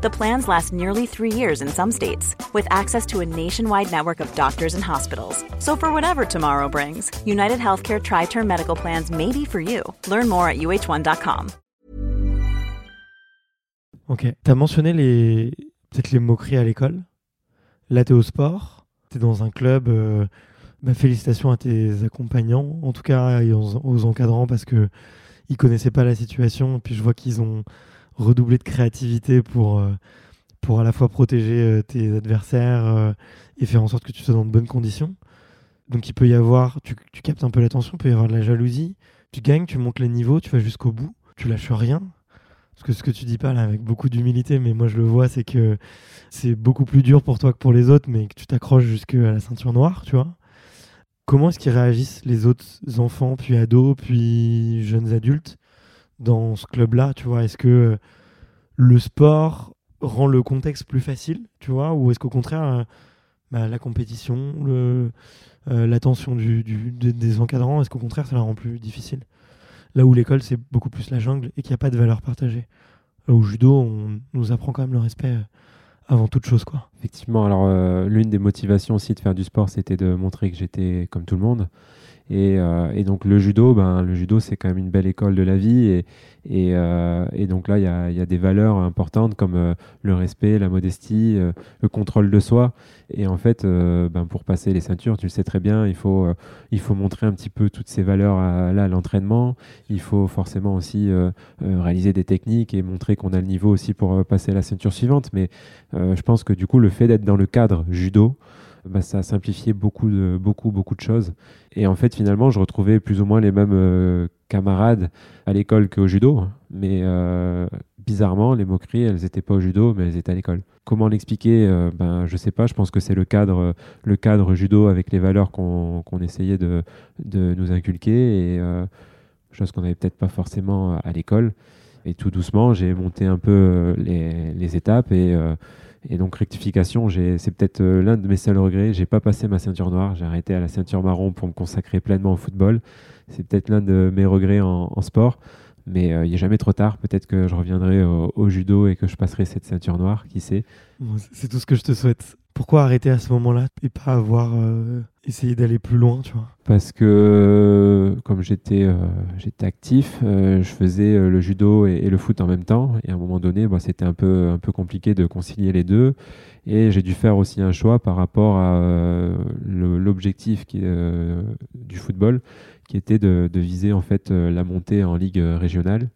The plans last nearly three years in some states, with access to a nationwide network of doctors and hospitals. So, for whatever tomorrow brings, United Healthcare Tri Term Medical Plans may be for you. Learn more at uh1.com. Ok. T'as mentionné les peut-être les moqueries à l'école. Là, t'es au sport. T'es dans un club. euh, bah, félicitations à tes accompagnants, en tout cas aux, encadrants, parce que ils connaissaient pas la situation. Puis je vois qu'ils ont redoublé de créativité pour, euh, pour à la fois protéger euh, tes adversaires euh, et faire en sorte que tu sois dans de bonnes conditions. Donc il peut y avoir, tu, tu captes un peu l'attention, il peut y avoir de la jalousie. Tu gagnes, tu montes les niveaux, tu vas jusqu'au bout, tu lâches rien. Parce que ce que tu dis pas là avec beaucoup d'humilité, mais moi je le vois, c'est que c'est beaucoup plus dur pour toi que pour les autres, mais que tu t'accroches jusqu'à la ceinture noire, tu vois. Comment est-ce qu'ils réagissent les autres enfants, puis ados, puis jeunes adultes dans ce club-là, tu vois? Est-ce que le sport rend le contexte plus facile, tu vois Ou est-ce qu'au contraire, euh, bah, la compétition, euh, l'attention du, du- de- des encadrants, est-ce qu'au contraire, ça la rend plus difficile? Là où l'école, c'est beaucoup plus la jungle et qu'il n'y a pas de valeur partagée. Là où judo, on nous apprend quand même le respect euh, avant toute chose, quoi. Effectivement, alors l'une des motivations aussi de faire du sport, c'était de montrer que j'étais comme tout le monde. Et, euh, et donc le judo, ben, le judo c'est quand même une belle école de la vie. Et, et, euh, donc là, il y a, y a des valeurs importantes comme euh, le respect, la modestie, le contrôle de soi. Et en fait, ben, pour passer les ceintures, tu le sais très bien, il faut, il faut montrer un petit peu toutes ces valeurs là, à l'entraînement. Il faut forcément aussi réaliser des techniques et montrer qu'on a le niveau aussi pour passer à la ceinture suivante. Mais je pense que du coup, le fait d'être dans le cadre judo, bah, ça a simplifié beaucoup, de, beaucoup, beaucoup de choses. Et en fait, finalement, je retrouvais plus ou moins les mêmes euh, camarades à l'école qu'au judo. Mais euh, bizarrement, les moqueries, elles n'étaient pas au judo, mais elles étaient à l'école. Comment l'expliquer euh, ben, Je sais pas. Je pense que c'est le cadre, le cadre judo avec les valeurs qu'on essayait de, de nous inculquer. Et chose qu'on n'avait peut-être pas forcément à l'école. Et tout doucement, j'ai monté un peu les, les étapes et, et donc rectification, c'est peut-être euh, l'un de mes seuls regrets. J'ai pas passé ma ceinture noire, j'ai arrêté à la ceinture marron pour me consacrer pleinement au football. C'est peut-être l'un de mes regrets en, sport, mais euh, il n'est jamais trop tard. Peut-être que je reviendrai au, judo et que je passerai cette ceinture noire, qui sait? C'est tout ce que je te souhaite. Pourquoi arrêter à ce moment-là et pas avoir euh, essayé d'aller plus loin, Parce que comme j'étais euh, actif, euh, je faisais euh, le judo et, le foot en même temps. Et à un moment donné, bah, c'était un peu, compliqué de concilier les deux. Et j'ai dû faire aussi un choix par rapport à euh, l'objectif euh, du football, qui était de, viser en fait euh, la montée en ligue euh, régionale.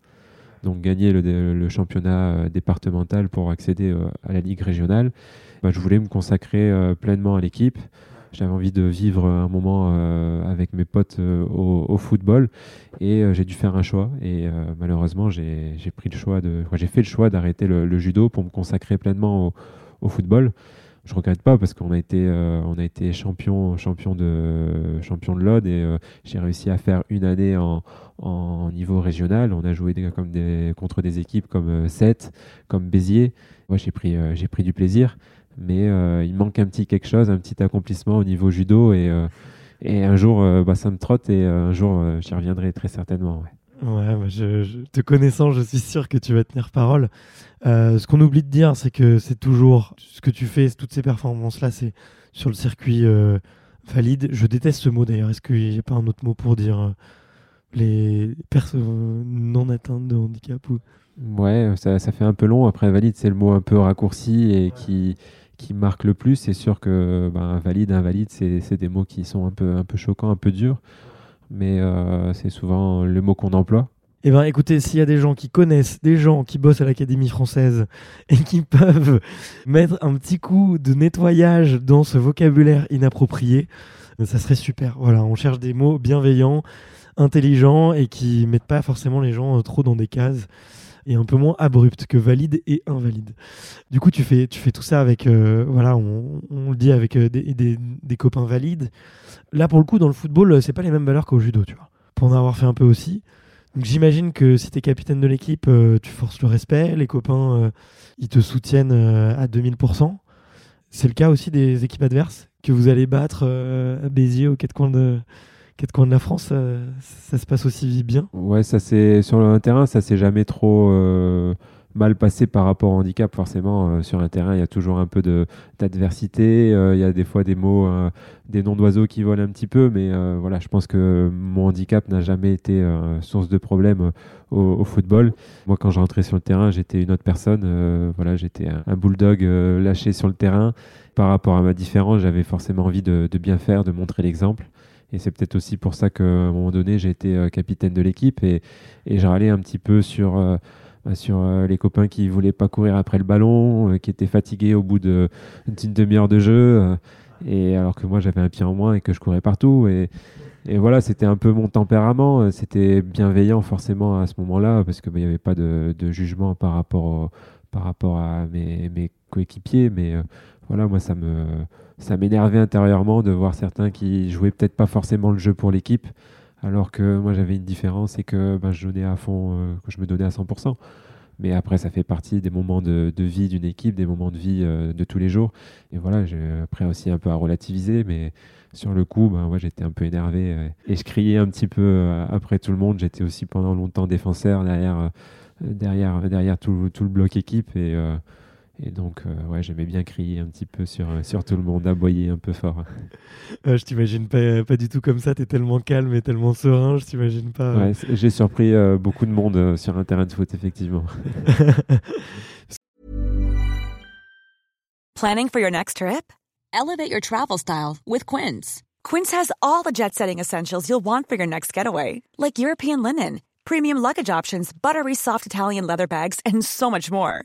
Donc gagner le, championnat euh, départemental pour accéder euh, à la ligue régionale. Bah, je voulais me consacrer euh, pleinement à l'équipe. J'avais envie de vivre un moment euh, avec mes potes euh, au, football et j'ai dû faire un choix. Et malheureusement, j'ai pris le choix de, j'ai fait le choix d'arrêter le, judo pour me consacrer pleinement au, football. Je regrette pas parce qu'on a été, on a été champion, champion de, champion de et j'ai réussi à faire une année en, en niveau régional. On a joué des, comme des, contre des équipes comme Sète, comme Béziers. Moi, j'ai pris, j'ai pris du plaisir mais euh, il manque un petit quelque chose, un petit accomplissement au niveau judo et, euh, et un jour euh, bah, ça me trotte et un jour j'y reviendrai très certainement. ouais. Ouais, bah, je, je- te connaissant, je suis sûr que tu vas tenir parole. Ce qu'on oublie de dire, c'est que c'est toujours ce que tu fais, toutes ces performances-là, c'est sur le circuit valide. Je déteste ce mot d'ailleurs. Est-ce qu'il n'y a pas un autre mot pour dire les personnes non atteintes de handicap ou... Ouais, ça, ça fait un peu long. Après, valide, c'est le mot un peu raccourci et qui, qui marque le plus. C'est sûr que ben, valide, invalide, c'est des mots qui sont un peu, un peu choquants, un peu durs. Mais euh, c'est souvent le mot qu'on emploie. Eh bien, écoutez, s'il y a des gens qui connaissent, des gens qui bossent à l'Académie française et qui peuvent mettre un petit coup de nettoyage dans ce vocabulaire inapproprié, ça serait super. Voilà, on cherche des mots bienveillants, intelligents et qui mettent pas forcément les gens euh, trop dans des cases et un peu moins abruptes que valide et invalide. Du coup, tu fais, tu fais tout ça avec, euh, voilà, on, le dit avec euh, des copains valides. Là, pour le coup, dans le football, euh, c'est pas les mêmes valeurs qu'au judo, tu vois. Pour en avoir fait un peu aussi, Donc j'imagine que si tu es capitaine de l'équipe, tu forces le respect, les copains, ils te soutiennent à 2000%. C'est le cas aussi des équipes adverses que vous allez battre à Béziers aux quatre coins de, quatre coins de la France, ça, se passe aussi bien Ouais, ça c'est sur le terrain, ça s'est jamais trop mal passé par rapport au handicap. Forcément, euh, sur un terrain, il y a toujours un peu d'adversité. Euh, il y a des fois des mots, euh, des noms d'oiseaux qui volent un petit peu. Mais voilà, je pense que mon handicap n'a jamais été source de problème au, football. Moi, quand je rentrais sur le terrain, j'étais une autre personne. voilà, j'étais un, bulldog lâché sur le terrain. Par rapport à ma différence, j'avais forcément envie de, bien faire, de montrer l'exemple. Et c'est peut-être aussi pour ça qu'à un moment donné, j'ai été capitaine de l'équipe et, je râlais un petit peu sur sur euh, les copains qui voulaient pas courir après le ballon, euh, qui étaient fatigués au bout d'une demi-heure de jeu, euh, et alors que moi j'avais un pied en moins et que je courais partout. Et, voilà, c'était un peu mon tempérament. C'était bienveillant forcément à ce moment-là parce qu'il bah, n'y avait pas de, jugement par rapport, à mes, mes coéquipiers. Mais voilà, moi ça me ça m'énervait intérieurement de voir certains qui jouaient peut-être pas forcément le jeu pour l'équipe alors que moi j'avais une différence et que ben, je donnais à fond, euh, que je me donnais à 100%. Mais après, ça fait partie des moments de, vie d'une équipe, des moments de vie euh, de tous les jours. Et voilà, j'ai après aussi un peu à relativiser, mais sur le coup, ben, j'étais un peu énervé euh, et je criais un petit peu après tout le monde. J'étais aussi pendant longtemps défenseur derrière, derrière, derrière tout, tout, le bloc équipe. Et et donc, euh, ouais, j'aimais bien crier un petit peu sur, euh, sur tout le monde, aboyer un peu fort. Euh, je t'imagine pas, pas du tout comme ça, tu es tellement calme et tellement serein, je t'imagine pas. Ouais, j'ai surpris beaucoup de monde sur un terrain de foot, effectivement. Planning for your next trip? Elevate your travel style with Quince. Quince has all the jet setting essentials you'll want for your next getaway, like European linen, premium luggage options, buttery soft Italian leather bags, and so much more.